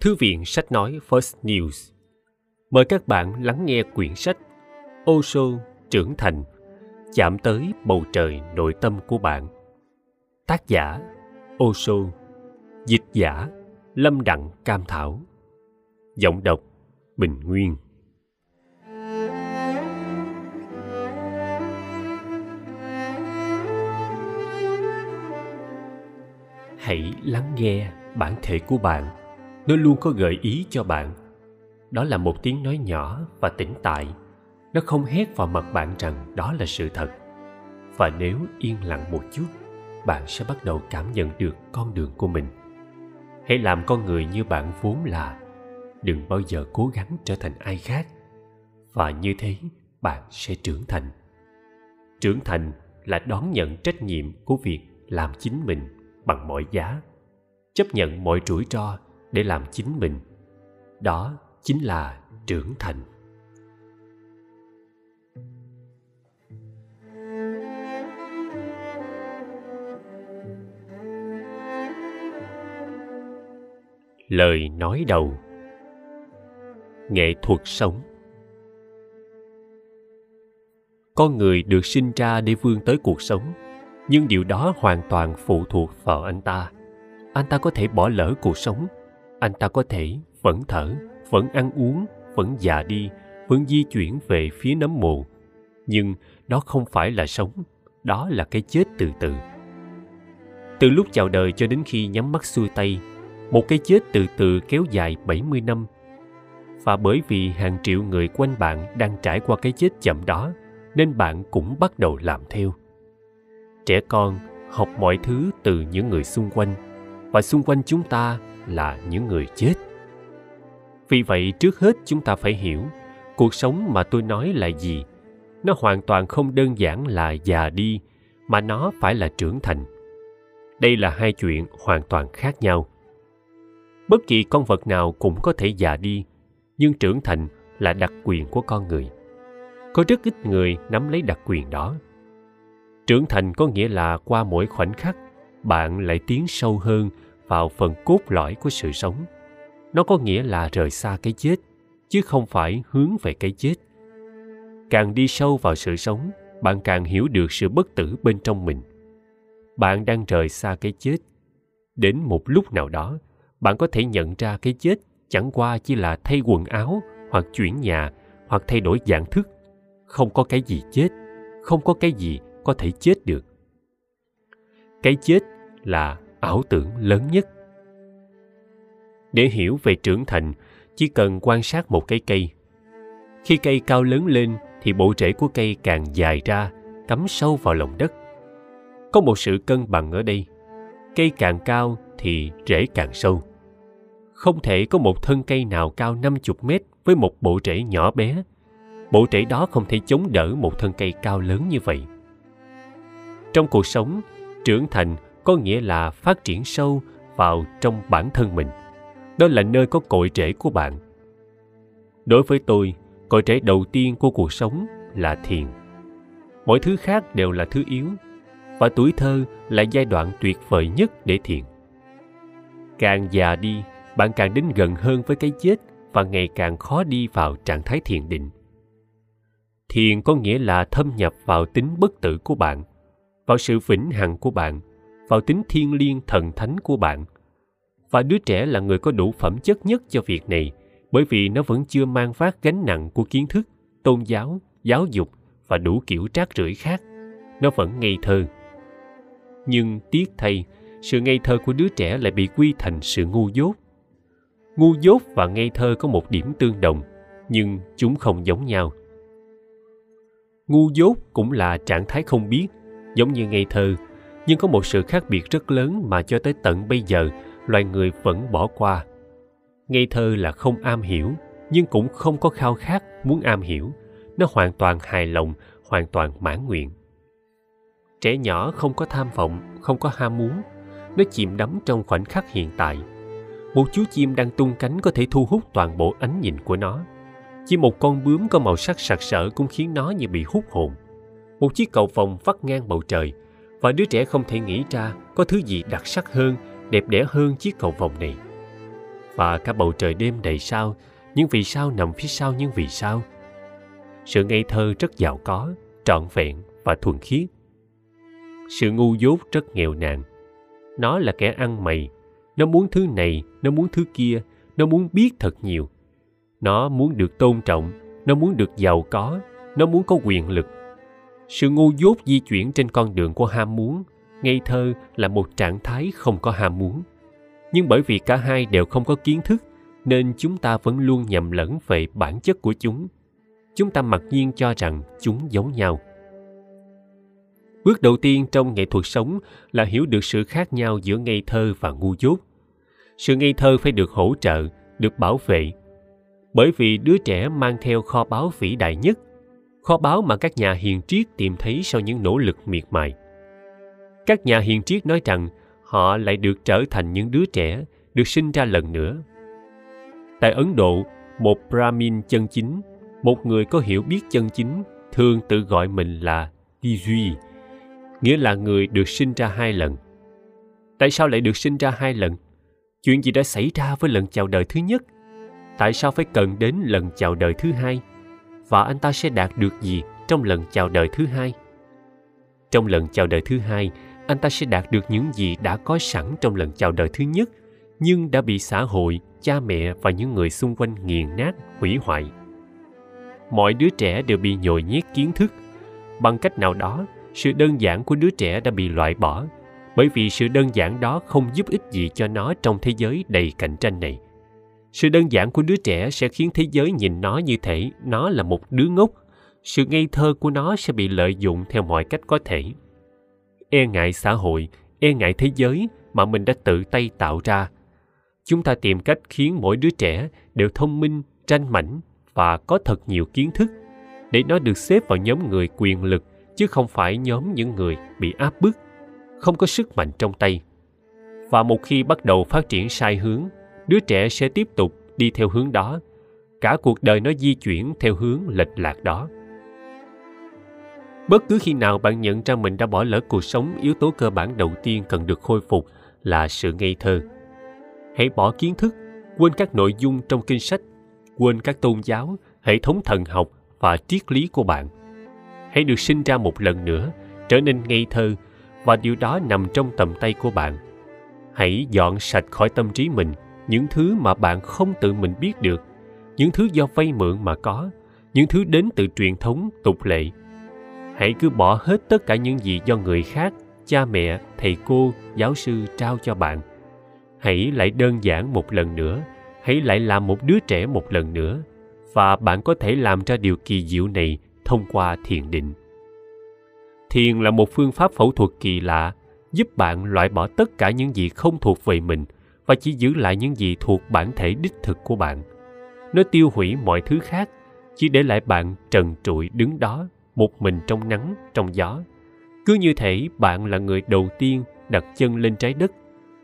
Thư viện sách nói First News. Mời các bạn lắng nghe quyển sách Osho trưởng thành, chạm tới bầu trời nội tâm của bạn. Tác giả Osho, dịch giả Lâm Đặng Cam Thảo, giọng đọc Bình Nguyên. hãy lắng nghe bản thể của bạn nó luôn có gợi ý cho bạn. Đó là một tiếng nói nhỏ và tĩnh tại. Nó không hét vào mặt bạn rằng đó là sự thật. Và nếu yên lặng một chút, bạn sẽ bắt đầu cảm nhận được con đường của mình. Hãy làm con người như bạn vốn là. Đừng bao giờ cố gắng trở thành ai khác. Và như thế, bạn sẽ trưởng thành. Trưởng thành là đón nhận trách nhiệm của việc làm chính mình bằng mọi giá. Chấp nhận mọi rủi ro để làm chính mình. Đó chính là trưởng thành. Lời nói đầu. Nghệ thuật sống. Con người được sinh ra để vươn tới cuộc sống, nhưng điều đó hoàn toàn phụ thuộc vào anh ta. Anh ta có thể bỏ lỡ cuộc sống anh ta có thể vẫn thở vẫn ăn uống vẫn già đi vẫn di chuyển về phía nấm mồ. Nhưng đó không phải là sống đó là cái chết từ từ. Từ lúc chào đời cho đến khi nhắm mắt xuôi tay một cái chết từ từ kéo dài 70 năm. Và bởi vì hàng triệu người quanh bạn đang trải qua cái chết chậm đó, nên bạn cũng bắt đầu làm theo. Trẻ con học mọi thứ từ những người xung quanh và xung quanh chúng ta là những người chết. Vì vậy trước hết chúng ta phải hiểu cuộc sống mà tôi nói là gì. Nó hoàn toàn không đơn giản là già đi, mà nó phải là trưởng thành. Đây là hai chuyện hoàn toàn khác nhau. Bất kỳ con vật nào cũng có thể già đi, nhưng trưởng thành là đặc quyền của con người. Có rất ít người nắm lấy đặc quyền đó. Trưởng thành có nghĩa là qua mỗi khoảnh khắc, bạn lại tiến sâu hơn vào phần cốt lõi của sự sống. Nó có nghĩa là rời xa cái chết, chứ không phải hướng về cái chết. Càng đi sâu vào sự sống, bạn càng hiểu được sự bất tử bên trong mình. Bạn đang rời xa cái chết. Đến một lúc nào đó, bạn có thể nhận ra cái chết chẳng qua chỉ là thay quần áo, hoặc chuyển nhà, hoặc thay đổi dạng thức. Không có cái gì chết, không có cái gì có thể chết được. Cái chết là ảo tưởng lớn nhất. Để hiểu về trưởng thành, chỉ cần quan sát một cái cây. Khi cây cao lớn lên, thì bộ rễ của cây càng dài ra, cắm sâu vào lòng đất. Có một sự cân bằng ở đây. Cây càng cao, thì rễ càng sâu. Không thể có một thân cây nào cao 50 mét với một bộ rễ nhỏ bé. Bộ rễ đó không thể chống đỡ một thân cây cao lớn như vậy. Trong cuộc sống, trưởng thành có nghĩa là phát triển sâu vào trong bản thân mình. Đó là nơi có cội rễ của bạn. Đối với tôi, cội rễ đầu tiên của cuộc sống là thiền. Mọi thứ khác đều là thứ yếu, và tuổi thơ là giai đoạn tuyệt vời nhất để thiền. Càng già đi, bạn càng đến gần hơn với cái chết và ngày càng khó đi vào trạng thái thiền định. Thiền có nghĩa là thâm nhập vào tính bất tử của bạn, vào sự vĩnh hằng của bạn vào tính thiên liêng thần thánh của bạn. Và đứa trẻ là người có đủ phẩm chất nhất cho việc này, bởi vì nó vẫn chưa mang phát gánh nặng của kiến thức, tôn giáo giáo dục và đủ kiểu trác rưởi khác. Nó vẫn ngây thơ. Nhưng tiếc thay, sự ngây thơ của đứa trẻ lại bị quy thành sự ngu dốt. Ngu dốt và ngây thơ có một điểm tương đồng, nhưng chúng không giống nhau. Ngu dốt cũng là trạng thái không biết, giống như ngây thơ nhưng có một sự khác biệt rất lớn mà cho tới tận bây giờ, loài người vẫn bỏ qua. Ngây thơ là không am hiểu, nhưng cũng không có khao khát muốn am hiểu. Nó hoàn toàn hài lòng, hoàn toàn mãn nguyện. Trẻ nhỏ không có tham vọng, không có ham muốn. Nó chìm đắm trong khoảnh khắc hiện tại. Một chú chim đang tung cánh có thể thu hút toàn bộ ánh nhìn của nó. Chỉ một con bướm có màu sắc sặc sỡ cũng khiến nó như bị hút hồn. Một chiếc cầu vồng vắt ngang bầu trời và đứa trẻ không thể nghĩ ra có thứ gì đặc sắc hơn, đẹp đẽ hơn chiếc cầu vồng này. Và cả bầu trời đêm đầy sao, những vì sao nằm phía sau những vì sao. Sự ngây thơ rất giàu có, trọn vẹn và thuần khiết. Sự ngu dốt rất nghèo nàn. Nó là kẻ ăn mày. Nó muốn thứ này, nó muốn thứ kia. Nó muốn biết thật nhiều. Nó muốn được tôn trọng, nó muốn được giàu có, nó muốn có quyền lực sự ngu dốt di chuyển trên con đường của ham muốn, ngây thơ là một trạng thái không có ham muốn. Nhưng bởi vì cả hai đều không có kiến thức, nên chúng ta vẫn luôn nhầm lẫn về bản chất của chúng. Chúng ta mặc nhiên cho rằng chúng giống nhau. Bước đầu tiên trong nghệ thuật sống là hiểu được sự khác nhau giữa ngây thơ và ngu dốt. Sự ngây thơ phải được hỗ trợ, được bảo vệ. Bởi vì đứa trẻ mang theo kho báu vĩ đại nhất kho báu mà các nhà hiền triết tìm thấy sau những nỗ lực miệt mài các nhà hiền triết nói rằng họ lại được trở thành những đứa trẻ được sinh ra lần nữa tại ấn độ một brahmin chân chính một người có hiểu biết chân chính thường tự gọi mình là Duy, nghĩa là người được sinh ra hai lần. Tại sao lại được sinh ra hai lần? Chuyện gì đã xảy ra với lần chào đời thứ nhất? Tại sao phải cần đến lần chào đời thứ hai? Và anh ta sẽ đạt được gì trong lần chào đời thứ hai? Trong lần chào đời thứ hai, anh ta sẽ đạt được những gì đã có sẵn trong lần chào đời thứ nhất, nhưng đã bị xã hội, cha mẹ và những người xung quanh nghiền nát, hủy hoại. Mọi đứa trẻ đều bị nhồi nhét kiến thức. Bằng cách nào đó sự đơn giản của đứa trẻ đã bị loại bỏ bởi vì sự đơn giản đó không giúp ích gì cho nó trong thế giới đầy cạnh tranh này sự đơn giản của đứa trẻ sẽ khiến thế giới nhìn nó như thể nó là một đứa ngốc. Sự ngây thơ của nó sẽ bị lợi dụng theo mọi cách có thể. E ngại xã hội e ngại thế giới mà mình đã tự tay tạo ra. Chúng ta tìm cách khiến mỗi đứa trẻ đều thông minh, tranh mảnh và có thật nhiều kiến thức để nó được xếp vào nhóm người quyền lực, chứ không phải nhóm những người bị áp bức, không có sức mạnh trong tay. Và một khi bắt đầu phát triển sai hướng đứa trẻ sẽ tiếp tục đi theo hướng đó. Cả cuộc đời nó di chuyển theo hướng lệch lạc đó. Bất cứ khi nào bạn nhận ra mình đã bỏ lỡ cuộc sống, yếu tố cơ bản đầu tiên cần được khôi phục là sự ngây thơ. Hãy bỏ kiến thức, quên các nội dung trong kinh sách, quên các tôn giáo, hệ thống thần học và triết lý của bạn. Hãy được sinh ra một lần nữa, trở nên ngây thơ và điều đó nằm trong tầm tay của bạn. Hãy dọn sạch khỏi tâm trí mình những thứ mà bạn không tự mình biết được, những thứ do vay mượn mà có, những thứ đến từ truyền thống, tục lệ. Hãy cứ bỏ hết tất cả những gì do người khác, cha mẹ, thầy cô, giáo sư trao cho bạn. Hãy lại đơn giản một lần nữa, hãy lại làm một đứa trẻ một lần nữa, và bạn có thể làm ra điều kỳ diệu này thông qua thiền định. Thiền là một phương pháp phẫu thuật kỳ lạ, giúp bạn loại bỏ tất cả những gì không thuộc về mình và chỉ giữ lại những gì thuộc bản thể đích thực của bạn. Nó tiêu hủy mọi thứ khác, chỉ để lại bạn trần trụi đứng đó, một mình trong nắng, trong gió. Cứ như thể bạn là người đầu tiên đặt chân lên trái đất.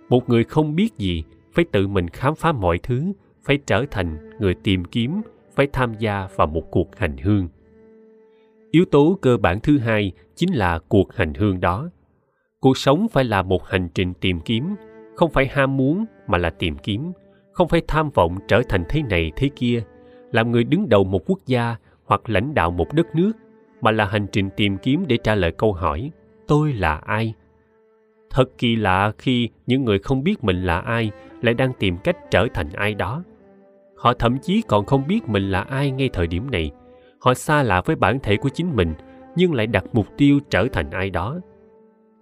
Một người không biết gì, phải tự mình khám phá mọi thứ, phải trở thành người tìm kiếm, phải tham gia vào một cuộc hành hương. Yếu tố cơ bản thứ hai chính là cuộc hành hương đó. Cuộc sống phải là một hành trình tìm kiếm không phải ham muốn mà là tìm kiếm. Không phải tham vọng trở thành thế này thế kia, làm người đứng đầu một quốc gia hoặc lãnh đạo một đất nước, mà là hành trình tìm kiếm để trả lời câu hỏi, tôi là ai? Thật kỳ lạ khi những người không biết mình là ai lại đang tìm cách trở thành ai đó. Họ thậm chí còn không biết mình là ai ngay thời điểm này. Họ xa lạ với bản thể của chính mình, nhưng lại đặt mục tiêu trở thành ai đó.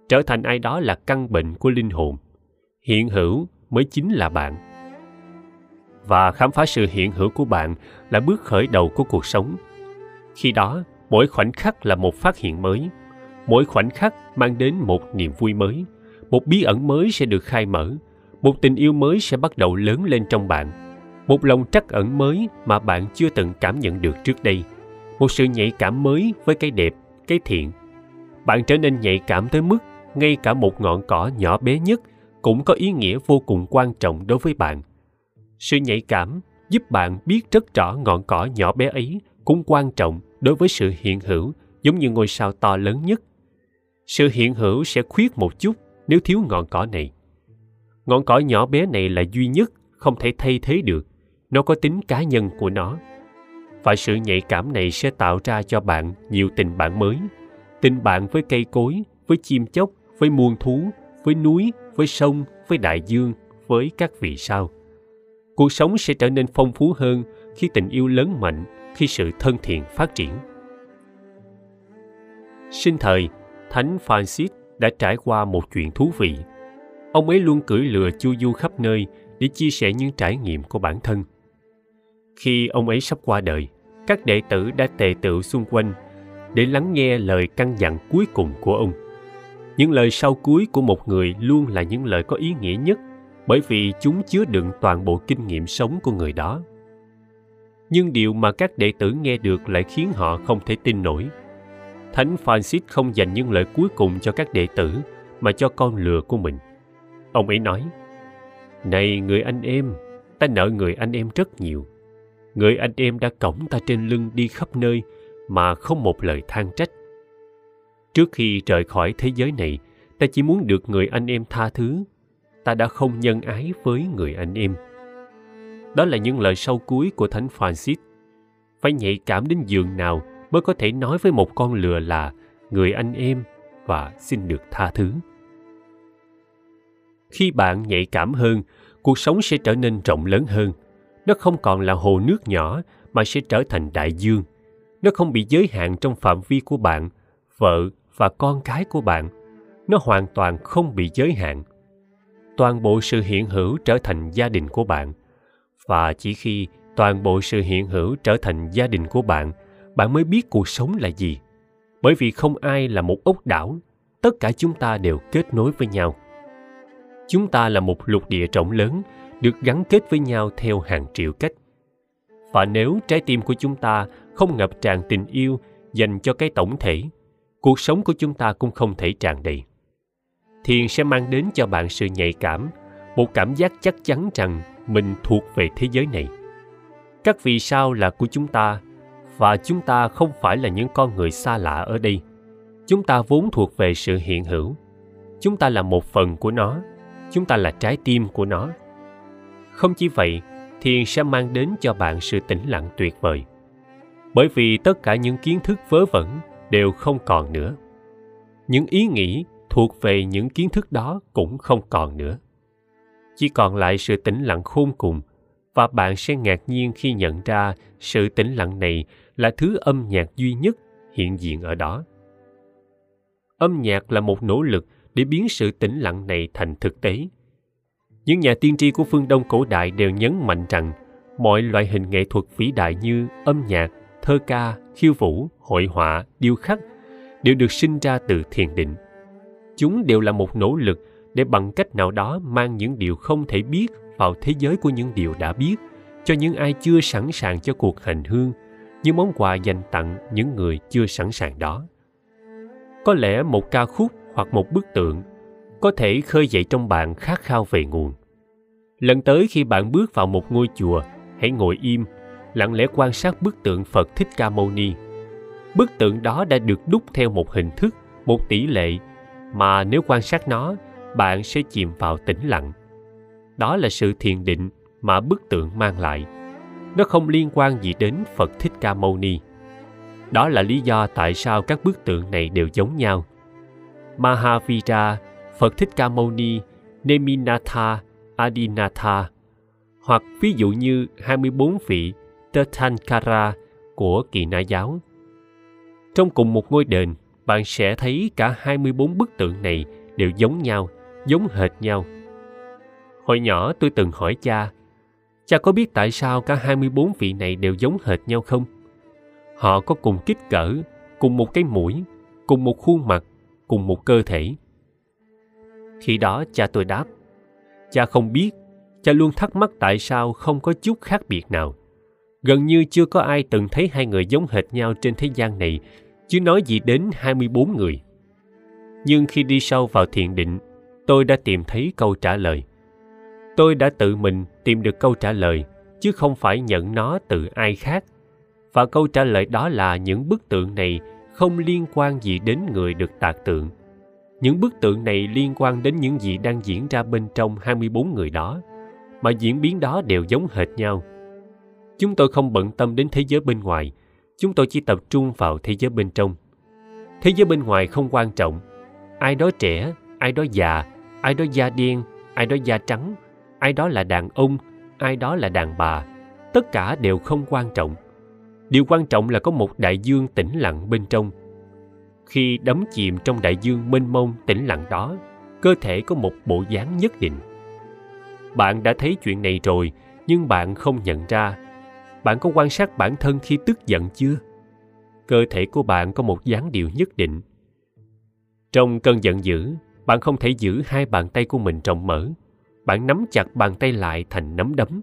Trở thành ai đó là căn bệnh của linh hồn hiện hữu mới chính là bạn. Và khám phá sự hiện hữu của bạn là bước khởi đầu của cuộc sống. Khi đó, mỗi khoảnh khắc là một phát hiện mới. Mỗi khoảnh khắc mang đến một niềm vui mới. Một bí ẩn mới sẽ được khai mở. Một tình yêu mới sẽ bắt đầu lớn lên trong bạn. Một lòng trắc ẩn mới mà bạn chưa từng cảm nhận được trước đây. Một sự nhạy cảm mới với cái đẹp, cái thiện. Bạn trở nên nhạy cảm tới mức ngay cả một ngọn cỏ nhỏ bé nhất cũng có ý nghĩa vô cùng quan trọng đối với bạn. Sự nhạy cảm giúp bạn biết rất rõ ngọn cỏ nhỏ bé ấy cũng quan trọng đối với sự hiện hữu, giống như ngôi sao to lớn nhất. Sự hiện hữu sẽ khuyết một chút nếu thiếu ngọn cỏ này. Ngọn cỏ nhỏ bé này là duy nhất không thể thay thế được, nó có tính cá nhân của nó. Và sự nhạy cảm này sẽ tạo ra cho bạn nhiều tình bạn mới. Tình bạn với cây cối, với chim chóc, với muôn thú, với núi với sông, với đại dương, với các vì sao. Cuộc sống sẽ trở nên phong phú hơn khi tình yêu lớn mạnh, khi sự thân thiện phát triển. Sinh thời, thánh francis đã trải qua một chuyện thú vị. Ông ấy luôn cưỡi lừa chu du khắp nơi để chia sẻ những trải nghiệm của bản thân. Khi ông ấy sắp qua đời, các đệ tử đã tề tựu xung quanh để lắng nghe lời căn dặn cuối cùng của ông những lời sau cuối của một người luôn là những lời có ý nghĩa nhất, bởi vì chúng chứa đựng toàn bộ kinh nghiệm sống của người đó. Nhưng điều mà các đệ tử nghe được lại khiến họ không thể tin nổi. Thánh francis không dành những lời cuối cùng cho các đệ tử, mà cho con lừa của mình. Ông ấy nói, này người anh em, ta nợ người anh em rất nhiều. Người anh em đã cõng ta trên lưng đi khắp nơi mà không một lời than trách trước khi rời khỏi thế giới này, ta chỉ muốn được người anh em tha thứ. Ta đã không nhân ái với người anh em. Đó là những lời sau cuối của thánh francis. Phải nhạy cảm đến giường nào mới có thể nói với một con lừa là người anh em và xin được tha thứ. Khi bạn nhạy cảm hơn, cuộc sống sẽ trở nên rộng lớn hơn. Nó không còn là hồ nước nhỏ mà sẽ trở thành đại dương. Nó không bị giới hạn trong phạm vi của bạn, vợ và con cái của bạn, nó hoàn toàn không bị giới hạn. Toàn bộ sự hiện hữu trở thành gia đình của bạn. Và chỉ khi toàn bộ sự hiện hữu trở thành gia đình của bạn bạn mới biết cuộc sống là gì. Bởi vì không ai là một ốc đảo, tất cả chúng ta đều kết nối với nhau. Chúng ta là một lục địa rộng lớn, được gắn kết với nhau theo hàng triệu cách. Và nếu trái tim của chúng ta không ngập tràn tình yêu dành cho cái tổng thể cuộc sống của chúng ta cũng không thể tràn đầy. Thiền sẽ mang đến cho bạn sự nhạy cảm, một cảm giác chắc chắn rằng mình thuộc về thế giới này. Các vì sao là của chúng ta và chúng ta không phải là những con người xa lạ ở đây. Chúng ta vốn thuộc về sự hiện hữu. Chúng ta là một phần của nó. Chúng ta là trái tim của nó. Không chỉ vậy, thiền sẽ mang đến cho bạn sự tĩnh lặng tuyệt vời. Bởi vì tất cả những kiến thức vớ vẩn đều không còn nữa. Những ý nghĩ thuộc về những kiến thức đó cũng không còn nữa. Chỉ còn lại sự tĩnh lặng khôn cùng, và bạn sẽ ngạc nhiên khi nhận ra sự tĩnh lặng này là thứ âm nhạc duy nhất hiện diện ở đó. Âm nhạc là một nỗ lực để biến sự tĩnh lặng này thành thực tế. Những nhà tiên tri của phương đông cổ đại đều nhấn mạnh rằng mọi loại hình nghệ thuật vĩ đại như âm nhạc thơ ca, khiêu vũ, hội họa, điêu khắc đều được sinh ra từ thiền định. Chúng đều là một nỗ lực để bằng cách nào đó mang những điều không thể biết vào thế giới của những điều đã biết, cho những ai chưa sẵn sàng cho cuộc hành hương như món quà dành tặng những người chưa sẵn sàng đó. Có lẽ một ca khúc hoặc một bức tượng có thể khơi dậy trong bạn khát khao về nguồn. Lần tới khi bạn bước vào một ngôi chùa, hãy ngồi im lặng lẽ quan sát bức tượng phật thích ca mâu ni. Bức tượng đó đã được đúc theo một hình thức, một tỷ lệ, mà nếu quan sát nó, bạn sẽ chìm vào tĩnh lặng. Đó là sự thiền định mà bức tượng mang lại. Nó không liên quan gì đến phật thích ca mâu ni. Đó là lý do tại sao các bức tượng này đều giống nhau. Mahavira, phật thích ca mâu ni, neminatha, adinatha, hoặc ví dụ như 24 vị Tirthankara của kỳ na giáo. Trong cùng một ngôi đền, bạn sẽ thấy cả 24 bức tượng này đều giống nhau, giống hệt nhau. Hồi nhỏ tôi từng hỏi cha, cha có biết tại sao cả 24 vị này đều giống hệt nhau không? Họ có cùng kích cỡ, cùng một cái mũi, cùng một khuôn mặt, cùng một cơ thể. Khi đó cha tôi đáp, cha không biết, cha luôn thắc mắc tại sao không có chút khác biệt nào gần như chưa có ai từng thấy hai người giống hệt nhau trên thế gian này chứ nói gì đến 24 người. Nhưng khi đi sâu vào thiền định, tôi đã tìm thấy câu trả lời. Tôi đã tự mình tìm được câu trả lời, chứ không phải nhận nó từ ai khác. Và câu trả lời đó là những bức tượng này không liên quan gì đến người được tạc tượng. Những bức tượng này liên quan đến những gì đang diễn ra bên trong 24 người đó, mà diễn biến đó đều giống hệt nhau. Chúng tôi không bận tâm đến thế giới bên ngoài, chúng tôi chỉ tập trung vào thế giới bên trong. Thế giới bên ngoài không quan trọng. Ai đó trẻ, ai đó già, ai đó da đen, ai đó da trắng, ai đó là đàn ông, ai đó là đàn bà. Tất cả đều không quan trọng. Điều quan trọng là có một đại dương tĩnh lặng bên trong. Khi đắm chìm trong đại dương mênh mông tĩnh lặng đó, cơ thể có một bộ dáng nhất định. Bạn đã thấy chuyện này rồi, nhưng bạn không nhận ra bạn có quan sát bản thân khi tức giận chưa? Cơ thể của bạn có một dáng điệu nhất định. Trong cơn giận dữ, bạn không thể giữ hai bàn tay của mình rộng mở. Bạn nắm chặt bàn tay lại thành nắm đấm.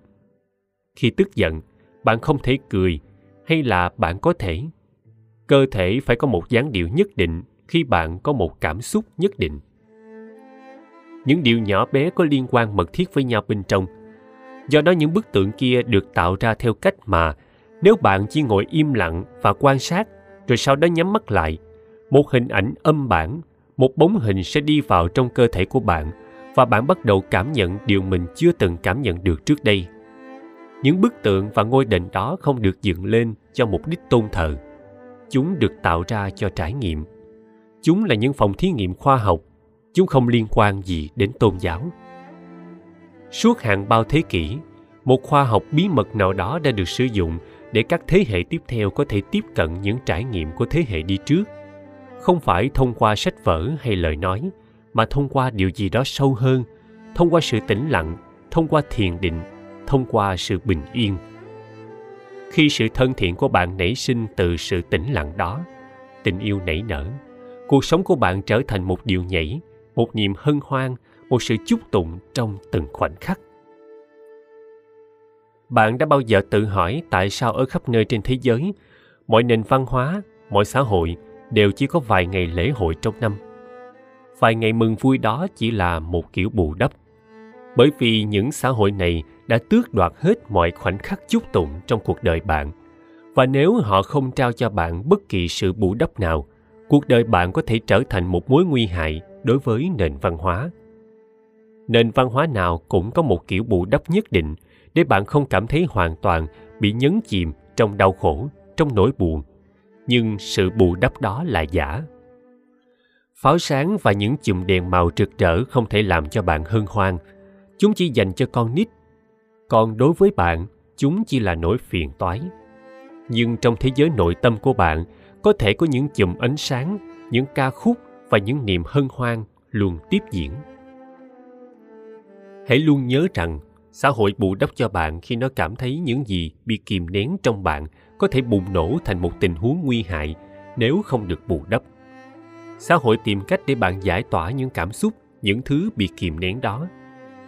Khi tức giận, bạn không thể cười hay là bạn có thể. Cơ thể phải có một dáng điệu nhất định khi bạn có một cảm xúc nhất định. Những điều nhỏ bé có liên quan mật thiết với nhau bên trong do đó những bức tượng kia được tạo ra theo cách mà nếu bạn chỉ ngồi im lặng và quan sát, rồi sau đó nhắm mắt lại, một hình ảnh âm bản, một bóng hình sẽ đi vào trong cơ thể của bạn và bạn bắt đầu cảm nhận điều mình chưa từng cảm nhận được trước đây. Những bức tượng và ngôi đền đó không được dựng lên cho mục đích tôn thờ. Chúng được tạo ra cho trải nghiệm. Chúng là những phòng thí nghiệm khoa học. Chúng không liên quan gì đến tôn giáo. Suốt hàng bao thế kỷ, một khoa học bí mật nào đó đã được sử dụng để các thế hệ tiếp theo có thể tiếp cận những trải nghiệm của thế hệ đi trước. Không phải thông qua sách vở hay lời nói, mà thông qua điều gì đó sâu hơn, thông qua sự tĩnh lặng, thông qua thiền định, thông qua sự bình yên. Khi sự thân thiện của bạn nảy sinh từ sự tĩnh lặng đó, tình yêu nảy nở, cuộc sống của bạn trở thành một điều nhảy, một niềm hân hoan, một sự chúc tụng trong từng khoảnh khắc. Bạn đã bao giờ tự hỏi tại sao ở khắp nơi trên thế giới, mọi nền văn hóa, mọi xã hội đều chỉ có vài ngày lễ hội trong năm? Vài ngày mừng vui đó chỉ là một kiểu bù đắp. Bởi vì những xã hội này đã tước đoạt hết mọi khoảnh khắc chúc tụng trong cuộc đời bạn. Và nếu họ không trao cho bạn bất kỳ sự bù đắp nào, cuộc đời bạn có thể trở thành một mối nguy hại đối với nền văn hóa nền văn hóa nào cũng có một kiểu bù đắp nhất định để bạn không cảm thấy hoàn toàn bị nhấn chìm trong đau khổ, trong nỗi buồn. Nhưng sự bù đắp đó là giả. Pháo sáng và những chùm đèn màu rực rỡ không thể làm cho bạn hân hoan. Chúng chỉ dành cho con nít. Còn đối với bạn, chúng chỉ là nỗi phiền toái. Nhưng trong thế giới nội tâm của bạn, có thể có những chùm ánh sáng, những ca khúc và những niềm hân hoan luôn tiếp diễn hãy luôn nhớ rằng, xã hội bù đắp cho bạn khi nó cảm thấy những gì bị kìm nén trong bạn có thể bùng nổ thành một tình huống nguy hại nếu không được bù đắp. Xã hội tìm cách để bạn giải tỏa những cảm xúc, những thứ bị kìm nén đó.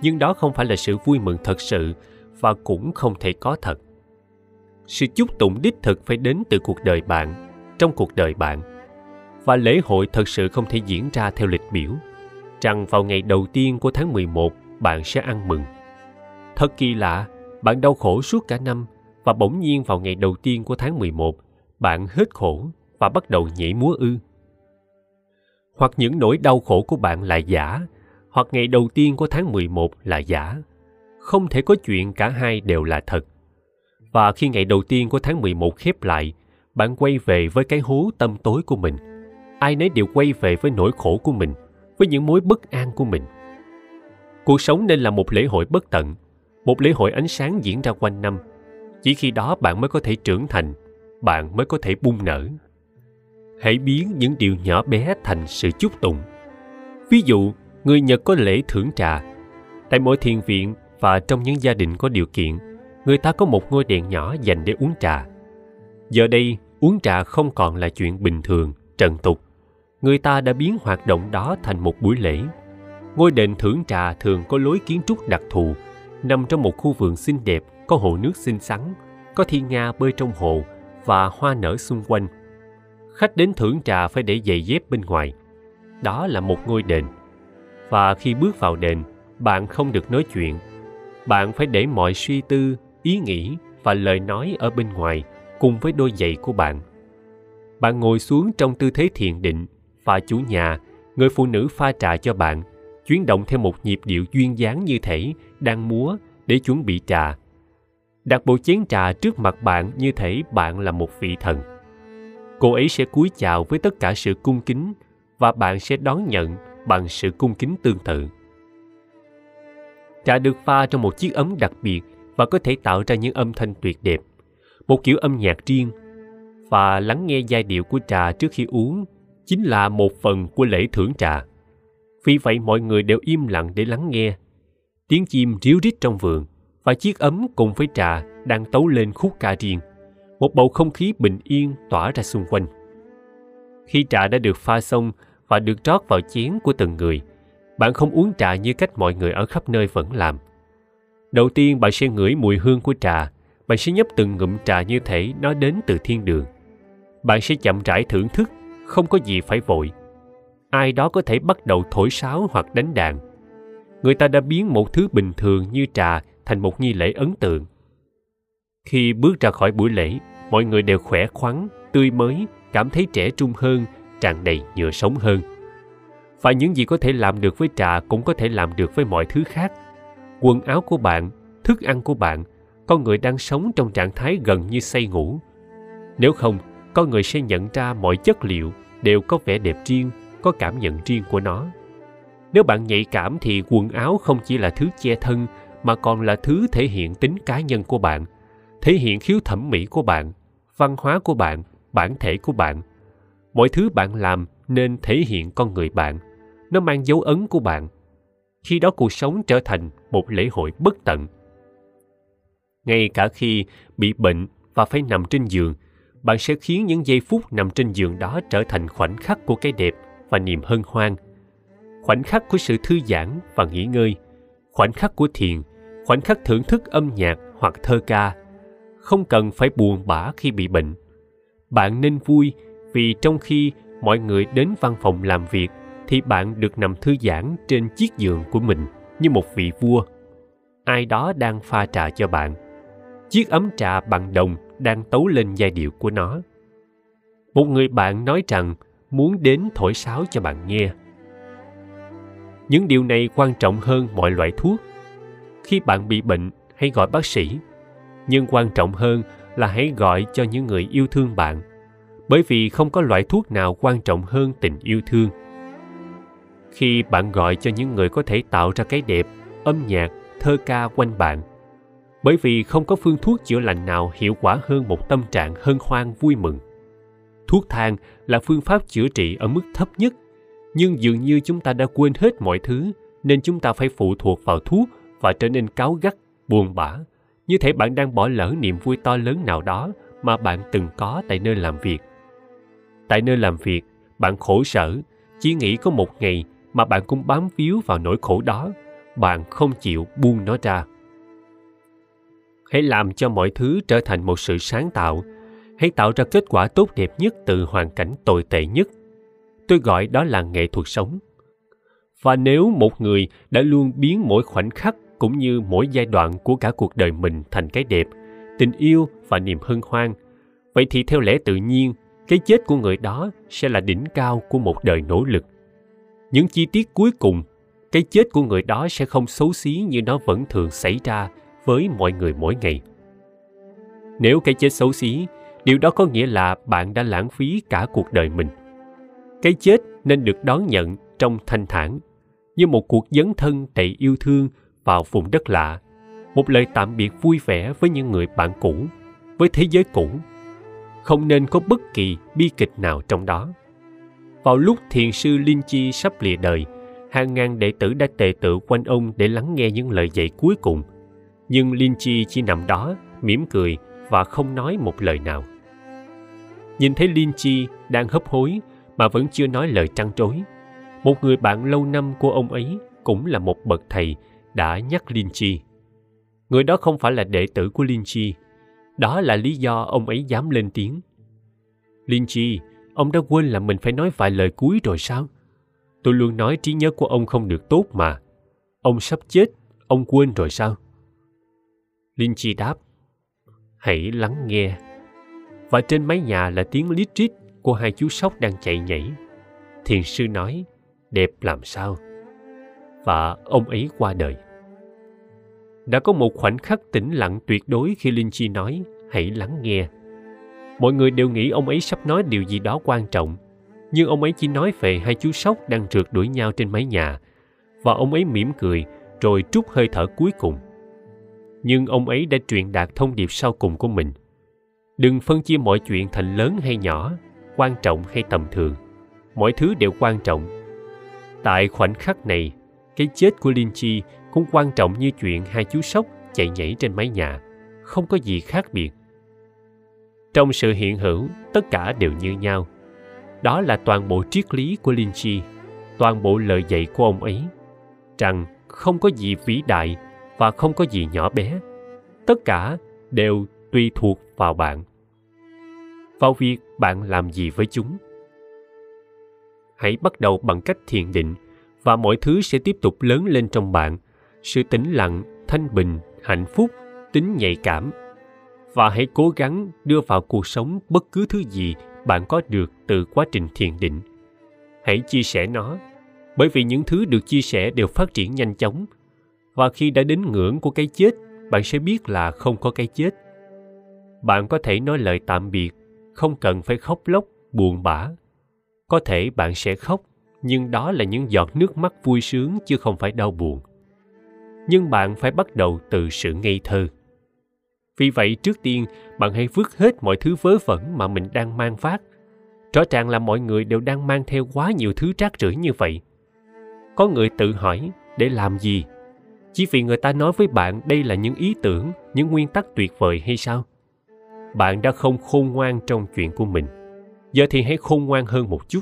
Nhưng đó không phải là sự vui mừng thật sự và cũng không thể có thật. Sự chúc tụng đích thực phải đến từ cuộc đời bạn, trong cuộc đời bạn. Và lễ hội thật sự không thể diễn ra theo lịch biểu. Rằng vào ngày đầu tiên của tháng 11 bạn sẽ ăn mừng. Thật kỳ lạ, bạn đau khổ suốt cả năm và bỗng nhiên vào ngày đầu tiên của tháng 11, bạn hết khổ và bắt đầu nhảy múa ư. Hoặc những nỗi đau khổ của bạn là giả, hoặc ngày đầu tiên của tháng 11 là giả. Không thể có chuyện cả hai đều là thật. Và khi ngày đầu tiên của tháng 11 khép lại, bạn quay về với cái hố tâm tối của mình. Ai nấy đều quay về với nỗi khổ của mình, với những mối bất an của mình cuộc sống nên là một lễ hội bất tận, một lễ hội ánh sáng diễn ra quanh năm. Chỉ khi đó bạn mới có thể trưởng thành, bạn mới có thể bung nở. Hãy biến những điều nhỏ bé thành sự chúc tụng. Ví dụ, người nhật có lễ thưởng trà. Tại mỗi thiền viện và trong những gia đình có điều kiện, người ta có một ngôi đèn nhỏ dành để uống trà. Giờ đây, uống trà không còn là chuyện bình thường, trần tục. Người ta đã biến hoạt động đó thành một buổi lễ ngôi đền thưởng trà thường có lối kiến trúc đặc thù nằm trong một khu vườn xinh đẹp, có hồ nước xinh xắn, có thiên nga bơi trong hồ và hoa nở xung quanh. Khách đến thưởng trà phải để giày dép bên ngoài. Đó là một ngôi đền. Và khi bước vào đền, bạn không được nói chuyện. Bạn phải để mọi suy tư, ý nghĩ và lời nói ở bên ngoài cùng với đôi giày của bạn. Bạn ngồi xuống trong tư thế thiền định và chủ nhà, người phụ nữ pha trà cho bạn, chuyển động theo một nhịp điệu duyên dáng như thể đang múa để chuẩn bị trà. Đặt bộ chén trà trước mặt bạn như thể bạn là một vị thần. Cô ấy sẽ cúi chào với tất cả sự cung kính và bạn sẽ đón nhận bằng sự cung kính tương tự. Trà được pha trong một chiếc ấm đặc biệt và có thể tạo ra những âm thanh tuyệt đẹp, một kiểu âm nhạc riêng và lắng nghe giai điệu của trà trước khi uống chính là một phần của lễ thưởng trà. Vì vậy mọi người đều im lặng để lắng nghe. Tiếng chim ríu rít trong vườn và chiếc ấm cùng với trà đang tấu lên khúc ca riêng. Một bầu không khí bình yên tỏa ra xung quanh. Khi trà đã được pha xong và được rót vào chén của từng người, bạn không uống trà như cách mọi người ở khắp nơi vẫn làm. Đầu tiên bạn sẽ ngửi mùi hương của trà, bạn sẽ nhấp từng ngụm trà như thể nó đến từ thiên đường. Bạn sẽ chậm rãi thưởng thức, không có gì phải vội. Ai đó có thể bắt đầu thổi sáo hoặc đánh đàn. Người ta đã biến một thứ bình thường như trà thành một nghi lễ ấn tượng. Khi bước ra khỏi buổi lễ, mọi người đều khỏe khoắn, tươi mới, cảm thấy trẻ trung hơn, tràn đầy nhựa sống hơn. Và những gì có thể làm được với trà cũng có thể làm được với mọi thứ khác. Quần áo của bạn, thức ăn của bạn, con người đang sống trong trạng thái gần như say ngủ. Nếu không, con người sẽ nhận ra mọi chất liệu đều có vẻ đẹp riêng, có cảm nhận riêng của nó. Nếu bạn nhạy cảm thì quần áo không chỉ là thứ che thân mà còn là thứ thể hiện tính cá nhân của bạn, thể hiện khiếu thẩm mỹ của bạn, văn hóa của bạn, bản thể của bạn. Mọi thứ bạn làm nên thể hiện con người bạn, nó mang dấu ấn của bạn. Khi đó cuộc sống trở thành một lễ hội bất tận. Ngay cả khi bị bệnh và phải nằm trên giường, bạn sẽ khiến những giây phút nằm trên giường đó trở thành khoảnh khắc của cái đẹp và niềm hân hoan. Khoảnh khắc của sự thư giãn và nghỉ ngơi, khoảnh khắc của thiền, khoảnh khắc thưởng thức âm nhạc hoặc thơ ca. Không cần phải buồn bã khi bị bệnh. Bạn nên vui vì trong khi mọi người đến văn phòng làm việc thì bạn được nằm thư giãn trên chiếc giường của mình như một vị vua. Ai đó đang pha trà cho bạn. Chiếc ấm trà bằng đồng đang tấu lên giai điệu của nó. Một người bạn nói rằng muốn đến thổi sáo cho bạn nghe. Những điều này quan trọng hơn mọi loại thuốc. Khi bạn bị bệnh, hãy gọi bác sĩ. Nhưng quan trọng hơn là hãy gọi cho những người yêu thương bạn. Bởi vì không có loại thuốc nào quan trọng hơn tình yêu thương. Khi bạn gọi cho những người có thể tạo ra cái đẹp, âm nhạc, thơ ca quanh bạn – bởi vì không có phương thuốc chữa lành nào hiệu quả hơn một tâm trạng hân hoan vui mừng. Thuốc thang là phương pháp chữa trị ở mức thấp nhất, nhưng dường như chúng ta đã quên hết mọi thứ nên chúng ta phải phụ thuộc vào thuốc và trở nên cáu gắt, buồn bã, như thể bạn đang bỏ lỡ niềm vui to lớn nào đó mà bạn từng có tại nơi làm việc. Tại nơi làm việc, bạn khổ sở, chỉ nghĩ có một ngày mà bạn cũng bám víu vào nỗi khổ đó, bạn không chịu buông nó ra. Hãy làm cho mọi thứ trở thành một sự sáng tạo hãy tạo ra kết quả tốt đẹp nhất từ hoàn cảnh tồi tệ nhất. Tôi gọi đó là nghệ thuật sống. Và nếu một người đã luôn biến mỗi khoảnh khắc cũng như mỗi giai đoạn của cả cuộc đời mình thành cái đẹp, tình yêu và niềm hân hoan, vậy thì theo lẽ tự nhiên, cái chết của người đó sẽ là đỉnh cao của một đời nỗ lực. Những chi tiết cuối cùng, cái chết của người đó sẽ không xấu xí như nó vẫn thường xảy ra với mọi người mỗi ngày. Nếu cái chết xấu xí điều đó có nghĩa là bạn đã lãng phí cả cuộc đời mình. Cái chết nên được đón nhận trong thanh thản như một cuộc dấn thân đầy yêu thương vào vùng đất lạ một lời tạm biệt vui vẻ với những người bạn cũ với thế giới cũ. Không nên có bất kỳ bi kịch nào trong đó. Vào lúc thiền sư linh chi sắp lìa đời hàng ngàn đệ tử đã tề tự quanh ông để lắng nghe những lời dạy cuối cùng. Nhưng Linh Chi chỉ nằm đó, mỉm cười và không nói một lời nào. Nhìn thấy Lin Chi đang hấp hối mà vẫn chưa nói lời trăn trối. Một người bạn lâu năm của ông ấy cũng là một bậc thầy đã nhắc Lin Chi. Người đó không phải là đệ tử của Lin Chi. Đó là lý do ông ấy dám lên tiếng. Lin Chi, ông đã quên là mình phải nói vài lời cuối rồi sao? Tôi luôn nói trí nhớ của ông không được tốt mà. Ông sắp chết, ông quên rồi sao? Lin Chi đáp, hãy lắng nghe. Và trên mái nhà là tiếng lít rít của hai chú sóc đang chạy nhảy. Thiền sư nói, đẹp làm sao? Và ông ấy qua đời. Đã có một khoảnh khắc tĩnh lặng tuyệt đối khi Linh Chi nói, hãy lắng nghe. Mọi người đều nghĩ ông ấy sắp nói điều gì đó quan trọng, nhưng ông ấy chỉ nói về hai chú sóc đang trượt đuổi nhau trên mái nhà, và ông ấy mỉm cười rồi trút hơi thở cuối cùng. Nhưng ông ấy đã truyền đạt thông điệp sau cùng của mình. Đừng phân chia mọi chuyện thành lớn hay nhỏ, quan trọng hay tầm thường. Mọi thứ đều quan trọng. Tại khoảnh khắc này, cái chết của Linh Chi cũng quan trọng như chuyện hai chú sóc chạy nhảy trên mái nhà. Không có gì khác biệt. Trong sự hiện hữu, tất cả đều như nhau. Đó là toàn bộ triết lý của Linh Chi, toàn bộ lời dạy của ông ấy, rằng không có gì vĩ đại và không có gì nhỏ bé. Tất cả đều tùy thuộc vào bạn. Vào việc bạn làm gì với chúng. Hãy bắt đầu bằng cách thiền định và mọi thứ sẽ tiếp tục lớn lên trong bạn. Sự tĩnh lặng, thanh bình, hạnh phúc, tính nhạy cảm. Và hãy cố gắng đưa vào cuộc sống bất cứ thứ gì bạn có được từ quá trình thiền định. Hãy chia sẻ nó, bởi vì những thứ được chia sẻ đều phát triển nhanh chóng. Và khi đã đến ngưỡng của cái chết, bạn sẽ biết là không có cái chết. Bạn có thể nói lời tạm biệt, không cần phải khóc lóc, buồn bã. Có thể bạn sẽ khóc, nhưng đó là những giọt nước mắt vui sướng chứ không phải đau buồn. Nhưng bạn phải bắt đầu từ sự ngây thơ. Vì vậy trước tiên bạn hãy vứt hết mọi thứ vớ vẩn mà mình đang mang phát. Rõ ràng là mọi người đều đang mang theo quá nhiều thứ rác rưởi như vậy. Có người tự hỏi để làm gì? Chỉ vì người ta nói với bạn đây là những ý tưởng, những nguyên tắc tuyệt vời hay sao? Bạn đã không khôn ngoan trong chuyện của mình. Giờ thì hãy khôn ngoan hơn một chút.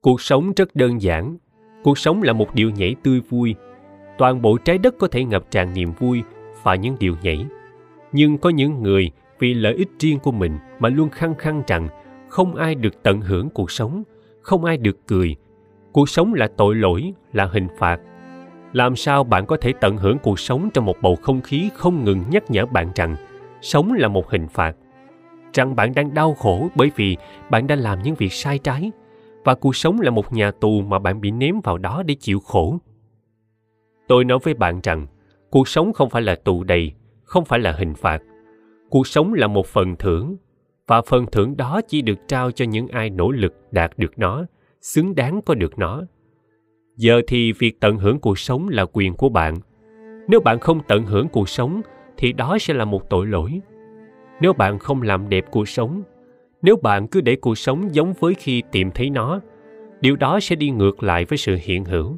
Cuộc sống rất đơn giản. Cuộc sống là một điều nhảy tươi vui. Toàn bộ trái đất có thể ngập tràn niềm vui và những điều nhảy. Nhưng có những người vì lợi ích riêng của mình mà luôn khăng khăng rằng không ai được tận hưởng cuộc sống, không ai được cười. Cuộc sống là tội lỗi, là hình phạt. Làm sao bạn có thể tận hưởng cuộc sống trong một bầu không khí không ngừng nhắc nhở bạn rằng sống là một hình phạt, rằng bạn đang đau khổ bởi vì bạn đã làm những việc sai trái và cuộc sống là một nhà tù mà bạn bị ném vào đó để chịu khổ. Tôi nói với bạn rằng cuộc sống không phải là tù đầy không phải là hình phạt. Cuộc sống là một phần thưởng và phần thưởng đó chỉ được trao cho những ai nỗ lực đạt được nó xứng đáng có được nó. Giờ thì việc tận hưởng cuộc sống là quyền của bạn. Nếu bạn không tận hưởng cuộc sống thì đó sẽ là một tội lỗi. Nếu bạn không làm đẹp cuộc sống, nếu bạn cứ để cuộc sống giống với khi tìm thấy nó, điều đó sẽ đi ngược lại với sự hiện hữu.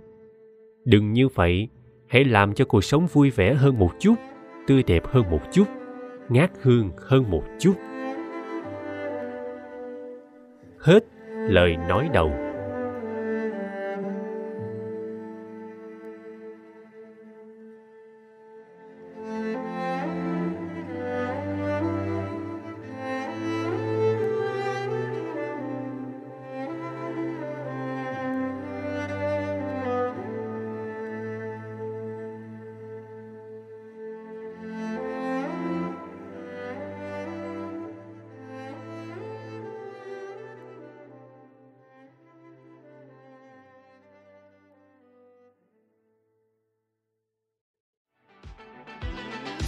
Đừng như vậy, hãy làm cho cuộc sống vui vẻ hơn một chút, tươi đẹp hơn một chút, ngát hương hơn một chút. Hết lời nói đầu.